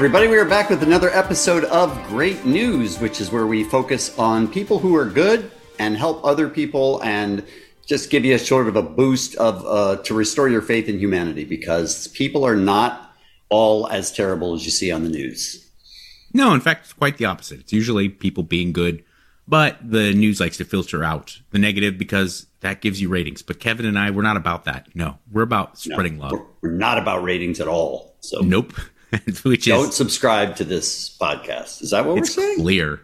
everybody. We are back with another episode of Great News, which is where we focus on people who are good and help other people and just give you a sort of a boost of uh, to restore your faith in humanity because people are not all as terrible as you see on the news. No, in fact, it's quite the opposite. It's usually people being good, but the news likes to filter out the negative because that gives you ratings. But Kevin and I, we're not about that. No, we're about spreading No, love. We're, we're not about ratings at all. So Nope. Which don't is subscribe to this podcast. Is that what we're saying? clear.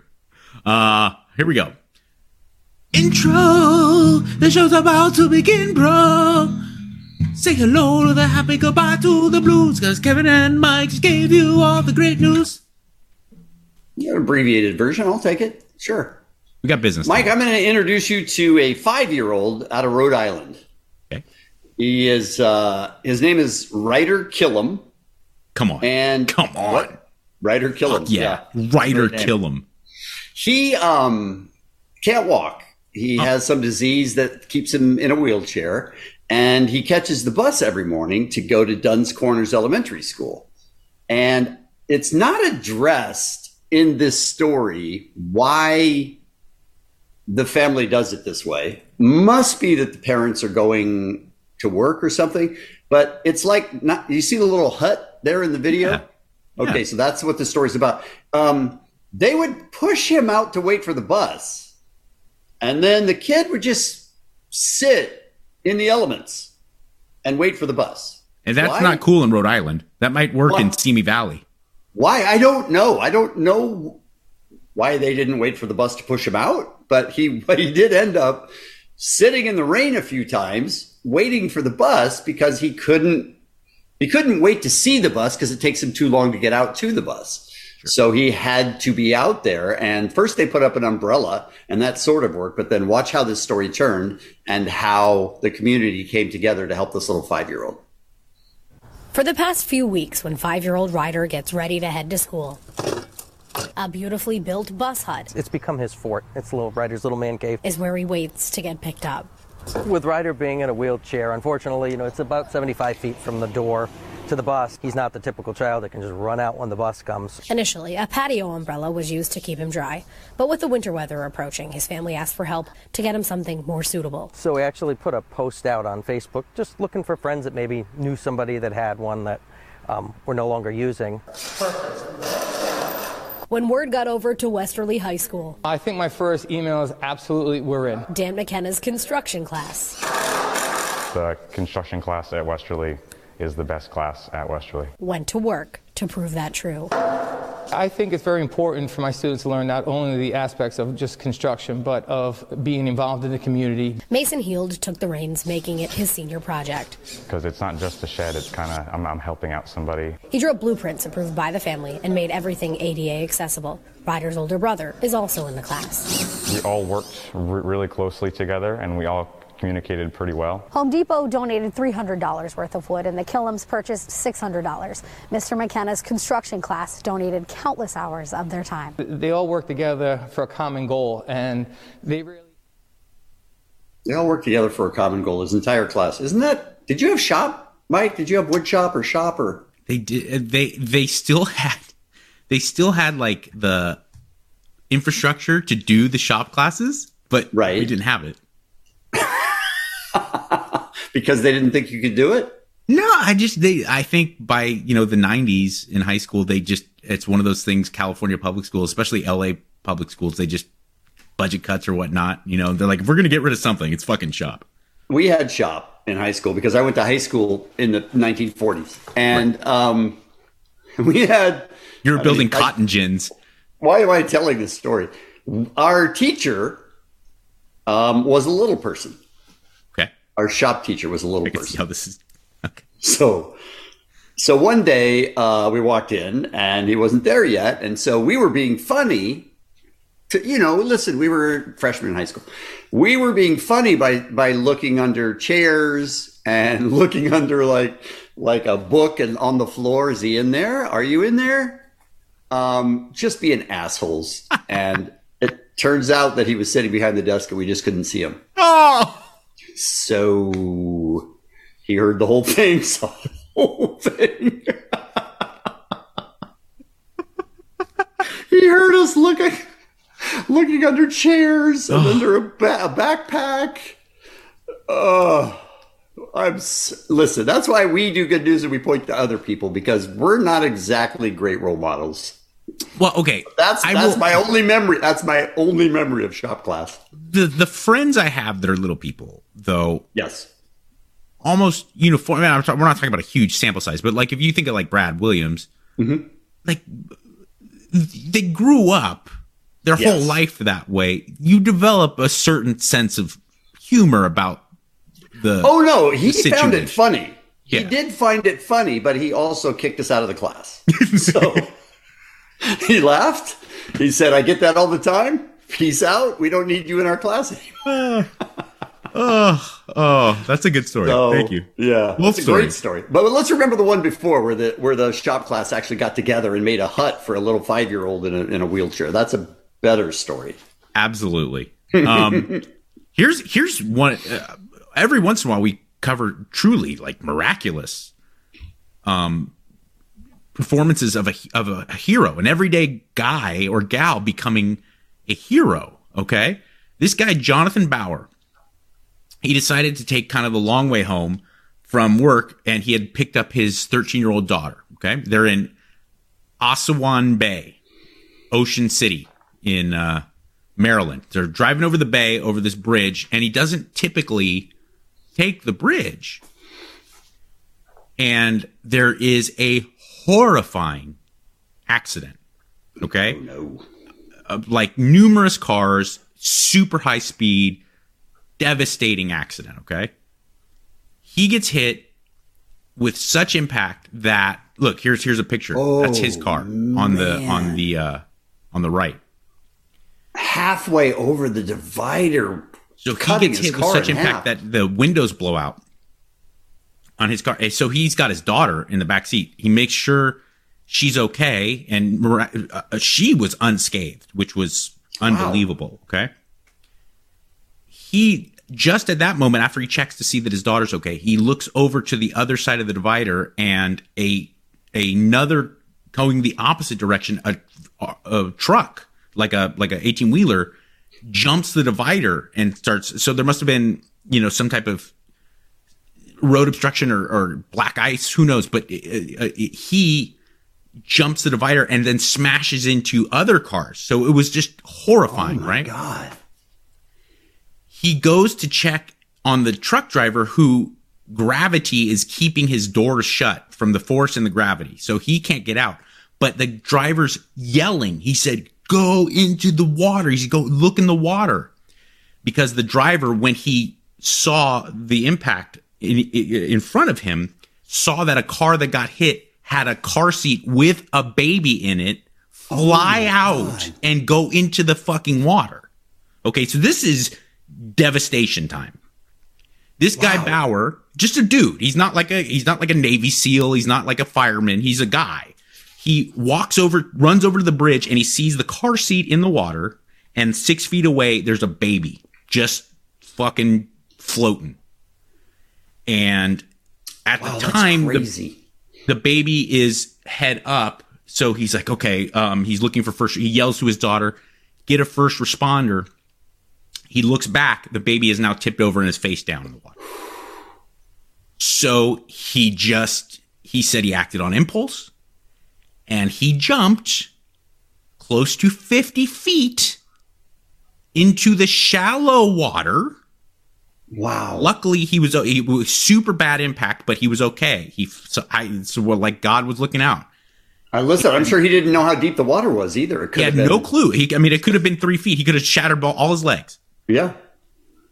Uh, here we go. Intro. The show's about to begin, bro. Say hello to the happy, goodbye to the blues, because Kevin and Mike just gave you all the great news. Yeah, abbreviated version. I'll take it. Sure. We got business. Mike. I'm going to introduce you to a five-year-old out of Rhode Island. Okay. He is. Uh, his name is Ryder Killam, Come on. and Come on. What? Ryder Killam. yeah. Writer Great name. kill him. He um can't walk. Oh. He has some disease that keeps him in a wheelchair, and he catches the bus every morning to go to Dunn's Corners Elementary School. And it's not addressed in this story why the family does it this way. Must be that the parents are going to work or something. But it's like not. You see the little hut there in the video. Yeah. Okay, Yeah. so that's what the story's about. Um, they would push him out to wait for the bus, and then the kid would just sit in the elements and wait for the bus. And that's Why? not cool in Rhode Island. That might work in? Simi Valley. Why? I don't know. I don't know why they didn't wait for the bus to push him out, but he but he did end up sitting in the rain a few times waiting for the bus because he couldn't he couldn't wait to see the bus because it takes him too long to get out to the bus. So he had to be out there and first they put up an umbrella and that sort of worked, but then watch how this story turned and how the community came together to help this little 5-year-old. For the past few weeks, when five year old Ryder gets ready to head to school, a beautifully built bus hut It's become his fort. It's little Ryder's little man cave. is where he waits to get picked up. With Ryder being in a wheelchair, unfortunately, you know, it's about 75 feet from the door to the bus. He's not the typical child that can just run out when the bus comes. Initially, a patio umbrella was used to keep him dry, but with the winter weather approaching, his family asked for help to get him something more suitable. So we actually put a post out on Facebook just looking for friends that maybe knew somebody that had one that um, we're no longer using. When word got over to Westerly High School, I think my first email is absolutely we're in. Dan McKenna's construction class The construction class at Westerly is the best class at Westerly. went to work to prove that true. I think it's very important for my students to learn not only the aspects of just construction, but of being involved in the community. Mason Heald took the reins, making it his senior project. Because it's not just a shed, it's kind of, I'm, I'm helping out somebody. He drew up blueprints approved by the family and made everything ADA accessible. Ryder's older brother is also in the class. We all worked r- really closely together and we all communicated pretty well. Home Depot donated $300 worth of wood, and the Killam's purchased $600. Mr. McKenna's construction class donated countless hours of their time. They all work together for a common goal, and they really. They all work together for a common goal, his entire class. Isn't that did you have shop, Mike? Did you have wood shop or shop or They did. Uh, they they still had. They still had like the infrastructure to do the shop classes, but Right. we didn't have it. Because they didn't think you could do it? No, I just they. I think by you know the '90s in high school, they just it's one of those things. California public schools, especially LA public schools, they just budget cuts or whatnot. You know, they're like, if we're gonna get rid of something, it's fucking shop. We had shop in high school because I went to high school in the 1940s, and um, we had. You were I building mean, I- cotton gins. Why am I telling this story? Our teacher um, was a little person. Our shop teacher was a little I can see person. how this is. Okay. So, so one day uh, we walked in and he wasn't there yet, and so we were being funny. To you know, listen, we were freshmen in high school. We were being funny by by looking under chairs and looking under like like a book and on the floor. Is he in there? Are you in there? Um, just being assholes. and it turns out that he was sitting behind the desk and we just couldn't see him. Oh, So he heard the whole thing, saw the whole thing. he heard us looking, looking under chairs and under a, ba- a backpack. Oh, I'm listen. That's why we do good news and we point to other people because we're not exactly great role models. Well, okay. That's that's will- my only memory. That's my only memory of shop class. the the friends I have that are little people, though, Yes. almost uniform. I mean, I'm ta- we're not talking about a huge sample size, but like if you think of like Brad Williams, mm-hmm. like they grew up their whole life that way. You develop a certain sense of humor about the. Oh no, he found it funny. He did find it funny, but he also kicked us out of the class. so he laughed. He said, "I get that all the time. Peace out. We don't need you in our class anymore." oh, that's a good story. So, Thank you. Yeah, a stories. great story. But let's remember the one before, where the where the shop class actually got together and made a hut for a little five year old in a, in a wheelchair. That's a better story. Absolutely. Um, here's here's one. Uh, every once in a while, we cover truly like miraculous um, performances of a of a, hero, an everyday guy or gal becoming a hero. Okay, this guy Jonathan Bauer, he decided to take kind of the long way home from work, and he had picked up his 13 year old daughter. Okay, they're in Assawan Bay, Ocean City in uh, Maryland. They're driving over the bay over this bridge, and he doesn't typically take the bridge. And there is a horrifying accident. Okay, No. Uh, like numerous cars, super high speed, devastating accident. Okay, he gets hit with such impact that look here's here's a picture. That's his car on the on the uh, on the right. Halfway over the divider. So he gets hit with such impact half. that the windows blow out on his car. So he's got his daughter in the back seat. He makes sure she's okay, and uh, she was unscathed, which was unbelievable. Okay. He just at that moment, after he checks to see that his daughter's okay, he looks over to the other side of the divider, and a another going the opposite direction, a, a truck like a like a eighteen wheeler jumps the divider and starts. So there must have been you know some type of road obstruction or, or black ice, who knows? But uh, uh, he jumps the divider and then smashes into other cars. So it was just horrifying, right? God. he goes to check on the truck driver who gravity is keeping his doors shut from the force and the gravity. So he can't get out. But the driver's yelling. He said, go into the water. He said, go look in the water. Because the driver, when he saw the impact in, in front of him, saw that a car that got hit had a car seat with a baby in it fly oh out and go into the fucking water. Okay, so this is devastation time. This guy Bauer, just a dude. He's not like a he's not like a Navy SEAL. He's not like a fireman. He's a guy. He walks over, runs over to the bridge, and he sees the car seat in the water. And six feet away, there's a baby just fucking floating. And at Wow, the time, the, the baby is head up. So he's like, okay, um, he's looking for first. He yells to his daughter, get a first responder. He looks back. The baby is now tipped over and his face down in the water. So he just, he said he acted on impulse and he jumped close to 50 feet into the shallow water. Wow. Luckily, he was, he was super bad impact, but he was okay. He, so I, so well, like God was looking out. I listen. I'm sure he didn't know how deep the water was either. It could He had have been, no clue. He, I mean, it could have been three feet. He could have shattered all all his legs. Yeah.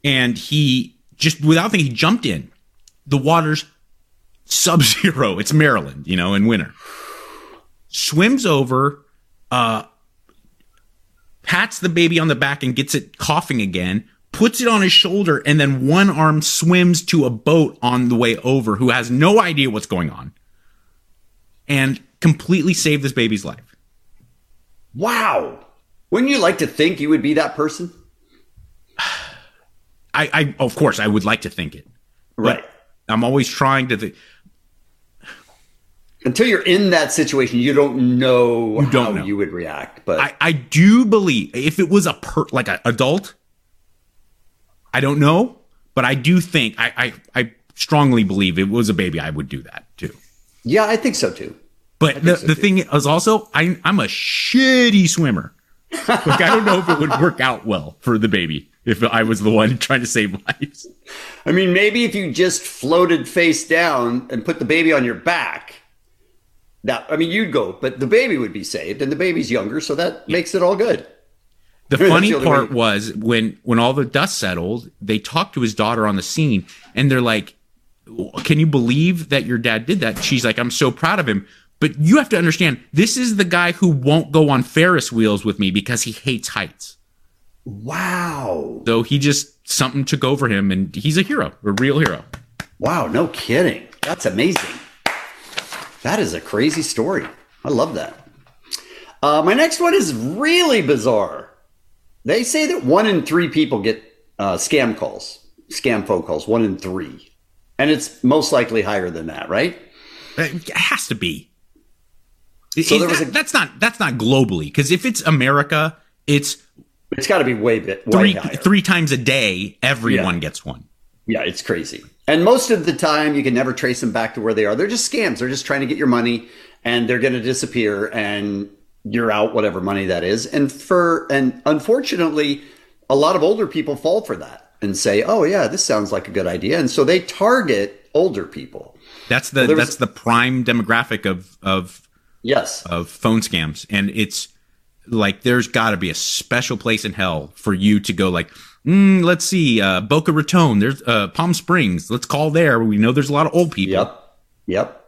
And he just, without thinking, he jumped in. The water's sub zero. It's Maryland, you know, in winter. Swims over, uh, pats the baby on the back and gets it coughing again, puts it on his shoulder, and then one arm swims to a boat on the way over who has no idea what's going on and completely saved this baby's life. Wow. Wouldn't you like to think you would be that person? I, I of course I would like to think it. Right. I'm always trying to think. until you're in that situation, you don't know You don't how know. you would react. But I, I do believe if it was a per, like an adult, I don't know, but I do think I, I I strongly believe it was a baby. I would do that too. yeah, I think so too. But the, so, the too. thing is also I I'm a shitty swimmer. like I don't know if it would work out well for the baby if I was the one trying to save lives. I mean, maybe if you just floated face down and put the baby on your back, that I mean, you'd go, but the baby would be saved, and the baby's younger, so that makes it all good. The That's funny the part way- was when when all the dust settled, they talked to his daughter on the scene, and they're like, "Can you believe that your dad did that?" She's like, "I'm so proud of him." But you have to understand, this is the guy who won't go on Ferris wheels with me because he hates heights. Wow, So he just something took over him, and he's a hero, a real hero. wow, no kidding. That's amazing. That is a crazy story. I love that. Uh, my next one is really bizarre. They say that one in three people get uh, scam calls, scam phone calls. One in three, and it's most likely higher than that, right? It has to be. So Is there was that- a- that's not that's not globally because if it's America, it's It's got to be way bit way three higher. three times a day. Everyone Yeah. gets one. Yeah, it's crazy. And most of the time, you can never trace them back to where they are. They're just scams. They're just trying to get your money, and they're going to disappear, and you're out whatever money that is. And for and unfortunately, a lot of older people fall for that and say, "Oh yeah, this sounds like a good idea," and so they target older people. That's the was- that's the prime demographic of of Yes, of phone scams, and it's like there's got to be a special place in hell for you to go. Like, mm, let's see, uh, Boca Raton, there's uh, Palm Springs. Let's call there. We know there's a lot of old people. Yep. Yep.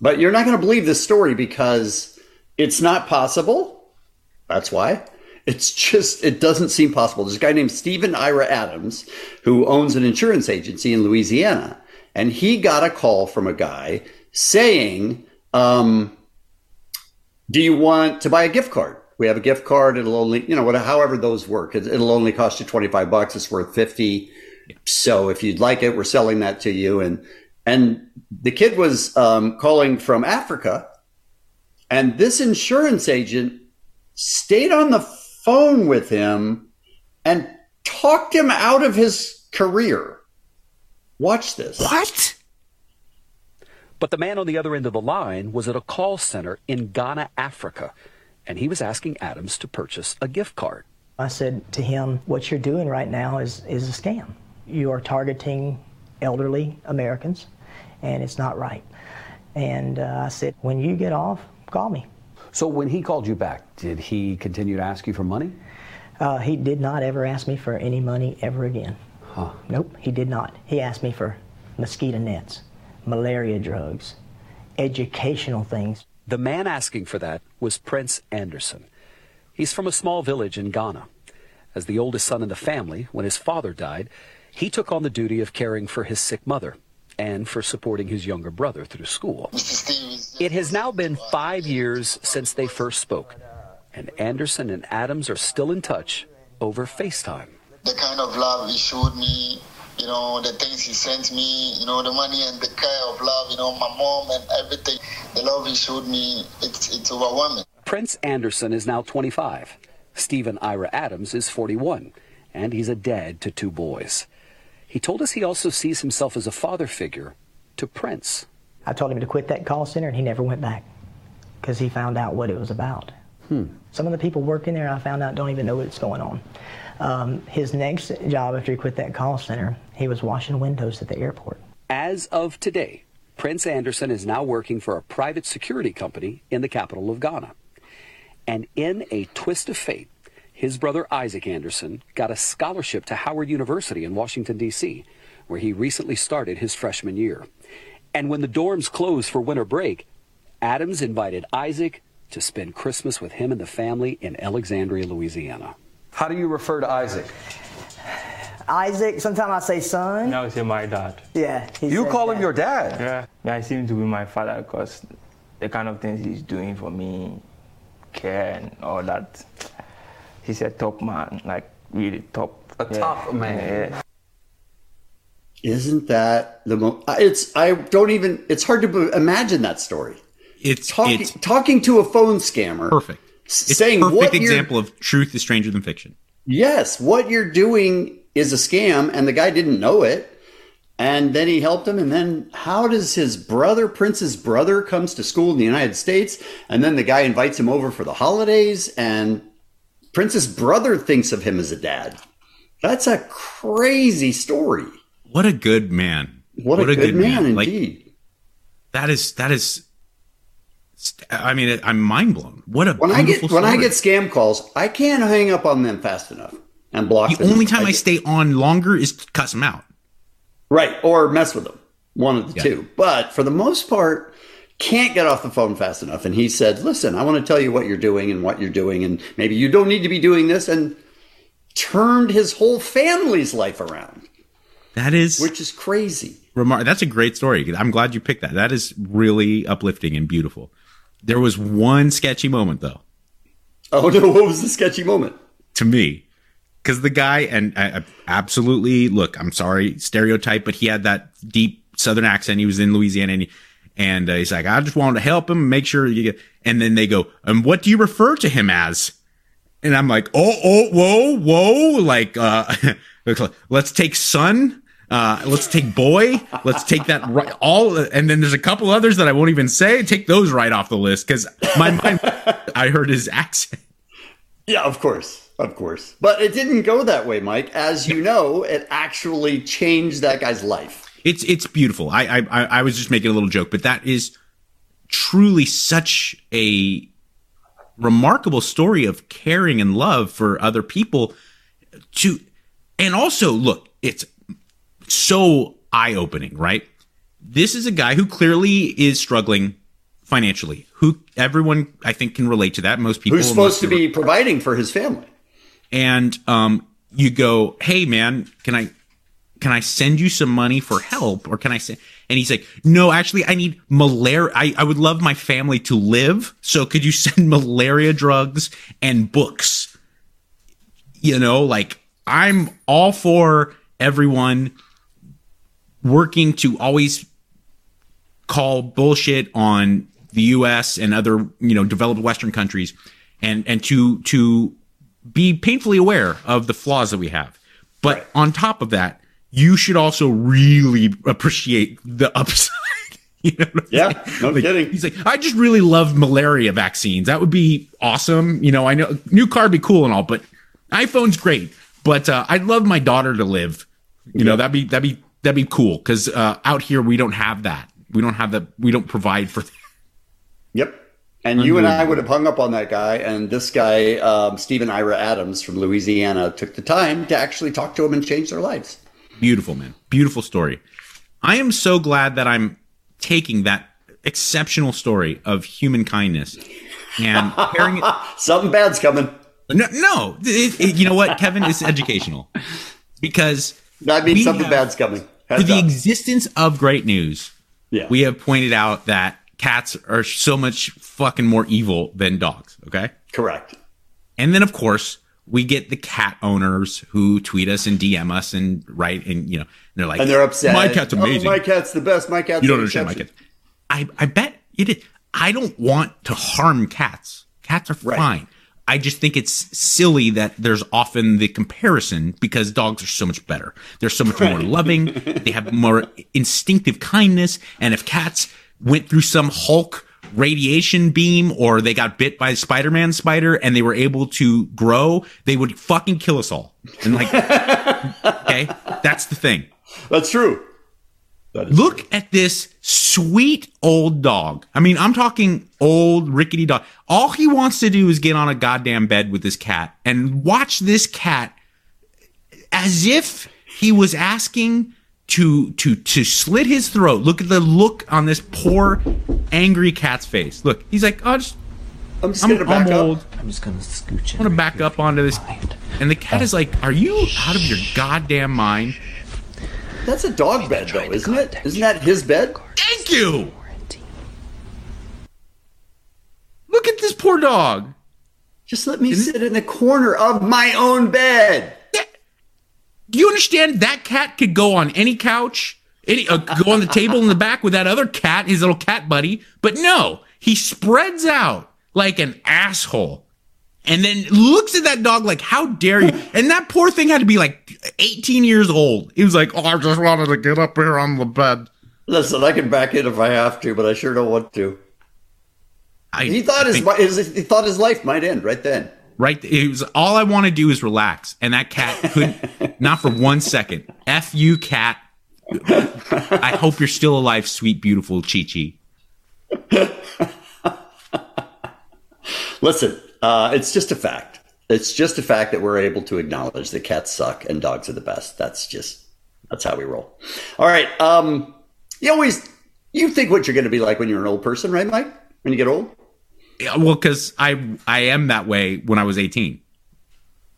But you're not going to believe this story because it's not possible. That's why. It's just, it doesn't seem possible. There's a guy named Stephen Ira Adams who owns an insurance agency in Louisiana. And he got a call from a guy saying, um, Do you want to buy a gift card? We have a gift card. It'll only, you know, whatever, however those work, it- it'll only cost you 25 bucks. It's worth 50. So if you'd like it, we're selling that to you. And and the kid was um, calling from Africa, and this insurance agent stayed on the phone with him and talked him out of his career. Watch this. What? But the man on the other end of the line was at a call center in Ghana, Africa, and he was asking Adams to purchase a gift card. I said to him, What you're doing right now is, is a scam. You are targeting elderly Americans, and it's not right. And uh, I said, When you get off, call me. So when he called you back, did he continue to ask you for money? Uh, he did not ever ask me for any money ever again. Huh. Nope, he did not. He asked me for mosquito nets, malaria drugs, educational things. The man asking for that was Prince Anderson. He's from a small village in Ghana. As the oldest son in the family, when his father died, he took on the duty of caring for his sick mother and for supporting his younger brother through school. It has now been five years since they first spoke, and Anderson and Adams are still in touch over FaceTime. the kind of love he showed me, you know, the things he sent me, you know, the money and the care of love, you know, my mom and everything, the love he showed me, it's, it's overwhelming. Prince Anderson is now 25. Stephen Ira Adams is 41, and he's a dad to two boys. He told us he also sees himself as a father figure to Prince. I told him to quit that call center, and he never went back because he found out what it was about. Some of the people working there, I found out, don't even know what's going on. Um, his next job after he quit that call center, he was washing windows at the airport. As of today, Prince Anderson is now working for a private security company in the capital of Ghana. And in a twist of fate, his brother Isaac Anderson got a scholarship to Howard University in Washington, D.C., where he recently started his freshman year. And when the dorms closed for winter break, Adams invited Isaac to spend Christmas with him and the family in Alexandria, Louisiana. How do you refer to Isaac? Isaac, sometimes I say son. Now I say my dad. Yeah. he You says call him your dad. Yeah. yeah, I seem to be my father because the kind of things he's doing for me, care and all that. He's a top man, like really top. A top man. Yeah. Isn't that the most? It's I don't even. It's hard to imagine that story. it's talking it's talking to a phone scammer. perfect. s- It's saying a perfect what you're- example of truth is stranger than fiction. Yes, what you're doing is a scam, and the guy didn't know it. And then he helped him. And then, how does his brother, Prince's brother, comes to school in the United States? And then the guy invites him over for the holidays, and Prince's brother thinks of him as a dad. That's a crazy story. What a good man. What, a, good, man, Like indeed. that is that is. I mean, I'm mind blown. What a when I get when I get scam calls, I can't hang up on them fast enough and block the only time I, get- stay on longer is to cuss them out. Right, or mess with them. One of the Yeah. two. But for the most part, can't get off the phone fast enough. And he said, Listen, I want to tell you what you're doing and what you're doing, and maybe you don't need to be doing this, and turned his whole family's life around, That is which is crazy. remar- That's a great story. I'm glad you picked that. That is really uplifting and beautiful. There was one sketchy moment though Oh no, what was the sketchy moment? to me because the guy and I, I absolutely look. I'm sorry, stereotype, but he had that deep Southern accent. He was in Louisiana and. He, and uh, he's like, I just wanted to help him, make sure you get. And then they go, and what do you refer to him as? And I'm like, oh, oh, whoa, whoa, like, uh, let's take son, uh, let's take boy, let's take that right, all, and then there's a couple others that I won't even say. Take those right off the list because my mind, I heard his accent. Yeah, of course. Of course. But it didn't go that way, Mike. As you know, it actually changed that guy's life. It's it's beautiful. I I I was just making a little joke, but that is truly such a remarkable story of caring and love for other people to and also look it's so eye-opening right this is a guy who clearly is struggling financially who everyone i think can relate to that most people Who's supposed to be providing for his family? and um you go hey man can i can i send you some money for help? Or can i send and he's like no actually i need malaria. I, I would love my family to live. So could you send malaria drugs and books? You know like i'm all for everyone working to always call bullshit on the US and other, you know, developed western countries and and to to be painfully aware of the flaws that we have. But on top of that, you should also really appreciate the upside. You know Yeah, saying? no Like, kidding. He's like, I just really love malaria vaccines. That would be awesome. You know, I know new car would be cool and all, but iPhone's great. But uh, I'd love my daughter to live. You know, that'd be that'd be that'd be cool because uh, out here we don't have that. We don't have that. We don't provide for. That. Yep. And you and I would have hung up on that guy, and this guy, um, Stephen Ira Adams from Louisiana, took the time to actually talk to him and change their lives. Beautiful, man. Beautiful story. I am so glad that I'm taking that exceptional story of human kindness and pairing it. Something bad's coming. No, no. It- it- you know what, Kevin? is educational because That means something have- bad's coming. for Heads the up. existence of great news. Yeah. we have pointed out that cats are so much fucking more evil than dogs. Okay, Correct. and then of course we get the cat owners who tweet us and DM us and write and you know they're like And they're upset. My cat's Oh, amazing. my cat's the best. My cat's you don't understand my cat. I I bet it is. I don't want to harm cats. Cats are fine. I just think it's silly that there's often the comparison because dogs are so much better. They're so much more loving. They have more instinctive kindness. And if cats went through some Hulk radiation beam or they got bit by Spider-Man spider and they were able to grow, they would fucking kill us all. And like, okay, that's the thing. That's true. Look at this sweet old dog. I mean, I'm talking old rickety dog. All he wants to do is get on a goddamn bed with this cat and watch this cat as if he was asking to to to slit his throat. Look at the look on this poor angry cat's face. Look, he's like, "Oh, just I'm just gonna back up. old. I'm just gonna scooch I'm gonna back up onto this." And the cat is like, "Are you out of your goddamn mind?" That's a dog bed, though, isn't it? Isn't that his bed? Thank you. Look at this poor dog. Just let me sit in the corner of my own bed. Do you understand that cat could go on any couch, any uh, go on the table in the back with that other cat, his little cat buddy? But no, He spreads out like an asshole and then looks at that dog like, how dare you? And that poor thing had to be like 18 years old. He was like, oh, I just wanted to get up here on the bed. Listen, I can back it if I have to, but I sure don't want to. I, he thought his, his he thought his life might end right then. Right? It was all I want to do is relax. And that cat couldn't, not for one second. F you, cat. I hope you're still alive, sweet, beautiful Chi Chi. Listen, uh, it's just a fact. It's just a fact that we're able to acknowledge that cats suck and dogs are the best. That's just that's how we roll. All right. Um, you always you think what you're going to be like when you're an old person, right, Mike? When you get old. Yeah, well, because I I am that way when I was 18.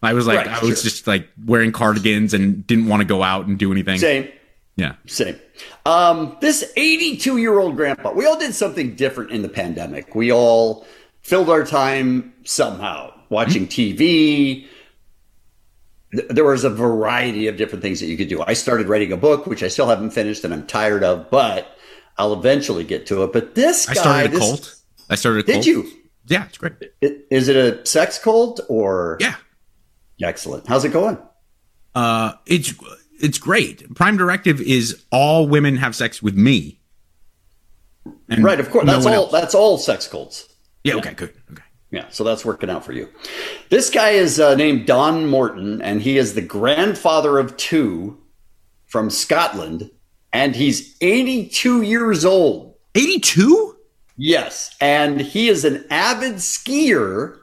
I was like Right, I was sure. just like wearing cardigans and didn't want to go out and do anything. Same. Yeah. Same. Um, this 82 year old grandpa, we all did something different in the pandemic. We all filled our time somehow watching TV. There was a variety of different things that you could do. I started writing a book, which I still haven't finished and I'm tired of, but I'll eventually get to it. But this I started a this- cult. I started Did you? Yeah, it's great. Is it a sex cult or? Yeah. Excellent. How's it going? Uh, it's it's great. Prime Directive is all women have sex with me. And right, of course. no That's all. else. That's all sex cults. Yeah. Okay. Good. Okay. Yeah, so that's working out for you. This guy is uh, named Don Morton, and he is the grandfather of two from Scotland, and he's 82 years old. 82? Yes, and he is an avid skier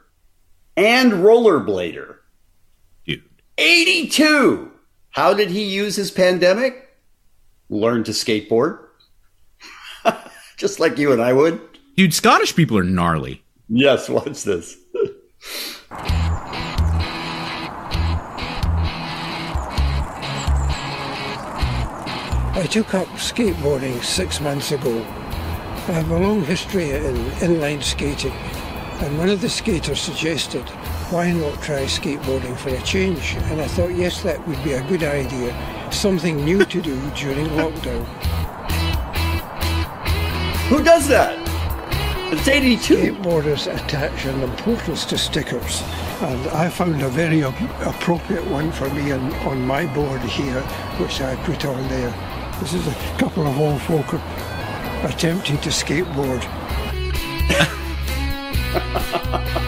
and rollerblader. Dude. 82! How did he use his pandemic? Learn to skateboard. Just like you and I would. Dude, Scottish people are gnarly. Yes, watch this. I took up skateboarding six months ago. I have a long history in inline skating, and one of the skaters suggested, why not try skateboarding for a change? And I thought, yes, that would be a good idea, something new to do during lockdown. Who does that? It's 82. Skateboarders attach an importance to stickers, and I found a very ap- appropriate one for me on, on my board here, which I put on there. This is a couple of old folk attempting to skateboard.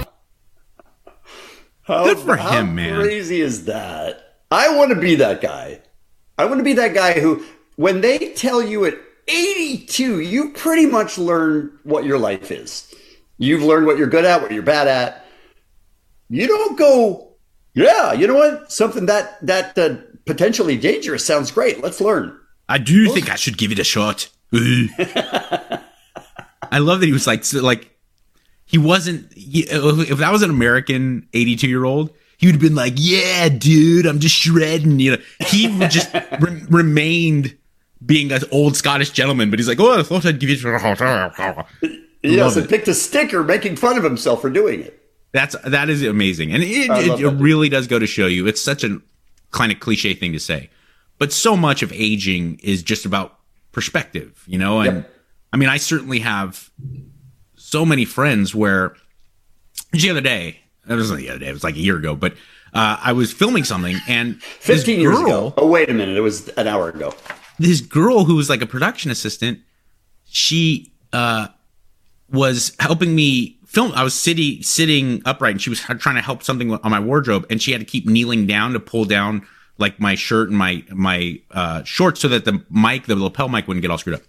How, Good for how him, man. Crazy is that? I want to be that guy. I want to be that guy who, when they tell you at 82, you pretty much learn what your life is. You've learned what you're good at, what you're bad at. You don't go, yeah, you know what? Something that that uh, potentially dangerous sounds great. Let's learn. I do think I should give it a shot. I love that he was like, so, like he wasn't. he- if that was an American eighty-two-year-old, he would have been like, "Yeah, dude, I'm just shredding." You know, he would just re- remained being an old Scottish gentleman, but he's like, "Oh, I thought I'd give shot." Yes, and picked a sticker making fun of himself for doing it. That's that is amazing, and it, it, it really does go to show you. It's such a kind of cliche thing to say, but so much of aging is just about perspective, you know. And I mean, I certainly have so many friends where the other day, it wasn't the other day, it was like a year ago, but uh, I was filming something, and this 15 years ago. Oh, wait a minute. It was an hour ago. this girl who was like a production assistant, she uh, was helping me film. I was sitting sitting upright, and she was trying to help something on my wardrobe, and she had to keep kneeling down to pull down like my shirt and my my uh, shorts so that the mic, the lapel mic, wouldn't get all screwed up.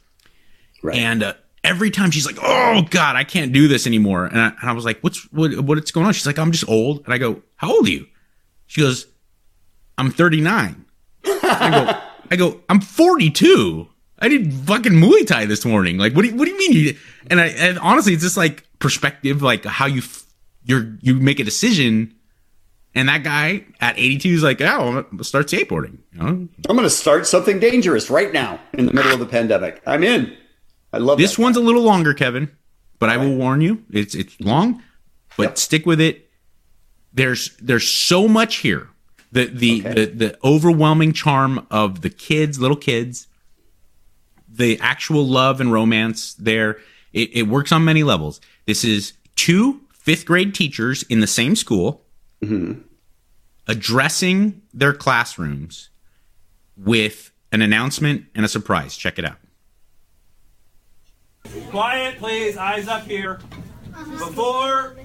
Right. And uh, every time she's like, "Oh God, I can't do this anymore," and I, and I was like, "What's what? What's going on?" She's like, "I'm just old," and I go, "How old are you?" She goes, "I'm 39." I go, I go, I'm 42. I did fucking Muay Thai this morning. Like, what do you, what do you mean? You, and I, and honestly, it's just like perspective, like how you, f- you're, you make a decision. And that guy at 82 is like, oh, I'm gonna start skateboarding. You know? I'm going to start something dangerous right now in the middle of the pandemic. I'm in. I love This that. one's a little longer, Kevin, but I will warn you, it's, it's long, but stick with it. There's, there's so much here. The, the, the, the overwhelming charm of the kids, little kids, the actual love and romance there, It, it works on many levels. This is two fifth grade teachers in the same school Mm-hmm. addressing their classrooms with an announcement and a surprise. Check it out. Quiet, please. Eyes up here. Before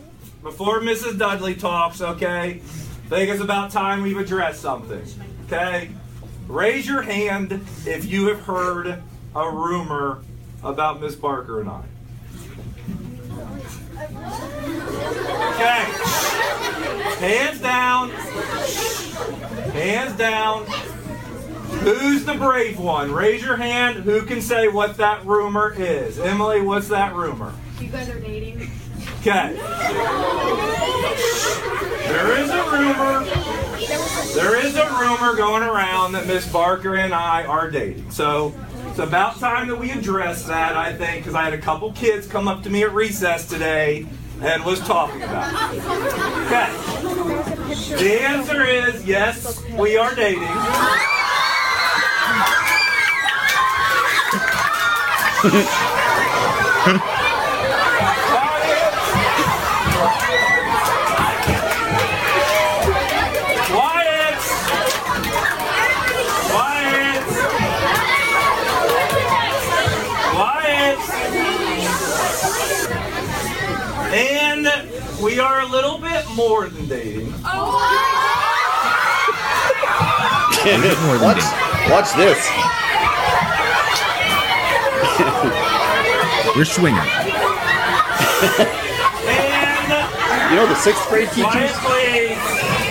before Mrs. Dudley talks, okay? I think it's about time we've addressed something. Okay? Raise your hand if you have heard a rumor about Miss Barker and I. Okay. Hands down. Hands down. Who's the brave one? Raise your hand. Who can say what that rumor is? Emily, what's that rumor? You guys are dating. Okay. There is a rumor. There is a rumor going around that Miss Barker and I are dating. So it's about time that we address that, I think, because I had a couple kids come up to me at recess today and was talking about it. Okay. The answer is yes, we are dating. we are a little bit more than dating. watch, watch this. We're swinging. You know the sixth grade teachers? Quiet, please.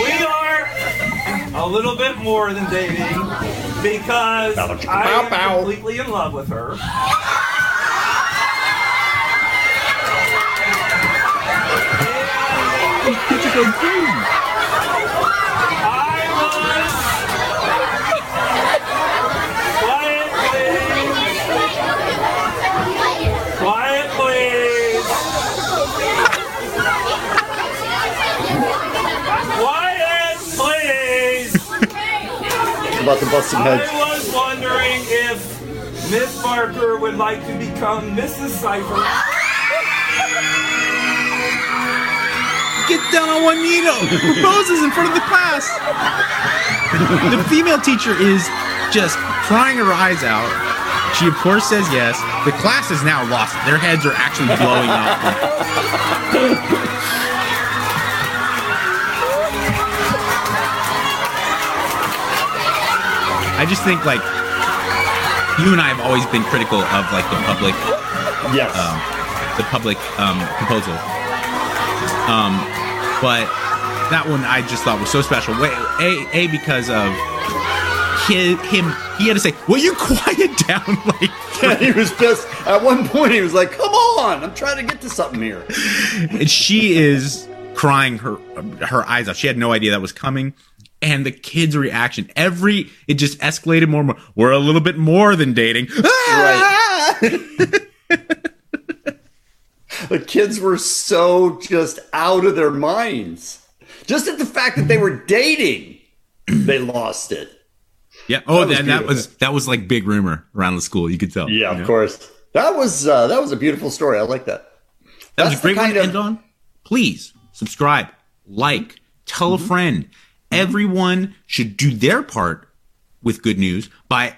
We are a little bit more than dating because I am completely in love with her. Quiet, About the busting heads. I was wondering if Miss Barker would like to become Mrs. Cipher. Get down on one knee, no, proposes in front of the class. the female teacher is just crying her eyes out. She, of course, says yes. The class is now lost. Their heads are actually blowing up. I just think, like, you and I have always been critical of, like, the public. Yes. Um, the public um, proposal. Um, but that one I just thought was so special. Wait, a a because of his, him. He had to say, "Will you quiet down?" Like Yeah, he was just at one point he was like, "Come on, I'm trying to get to something here." and she is crying her her eyes out. She had no idea that was coming. And the kids' reaction, every it just escalated more and more. We're a little bit more than dating. The kids were so just out of their minds. Just at the fact that they were dating, they lost it. Yeah. Oh, That and that was that was like big rumor around the school. You could tell. Yeah, you of know? course. That was uh, that was a beautiful story. I like that. That was a great one to of- end on. Please subscribe, like, tell a friend. Everyone should do their part with good news by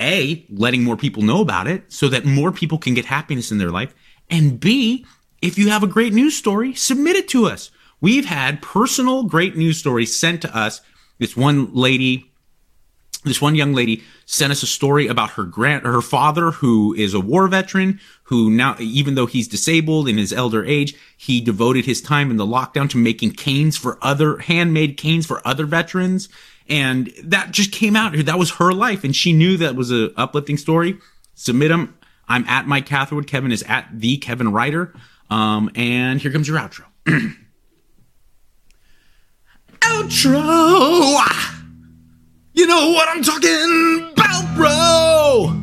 A, letting more people know about it so that more people can get happiness in their life. And B, if you have a great news story, submit it to us. We've had personal great news stories sent to us. This one lady this one young lady sent us a story about her grand her father who is a war veteran who now even though he's disabled in his elder age he devoted his time in the lockdown to making canes for other handmade canes for other veterans. And that just came out. That was her life. And she knew that was a uplifting story. Submit them i'm at mike catherwood. Kevin is at the kevin Ryder. um and here comes your outro. Outro you know what I'm talking about, bro.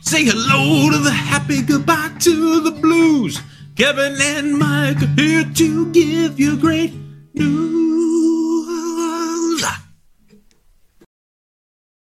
Say hello to the happy, goodbye to the blues. Kevin and Mike are here to give you great news.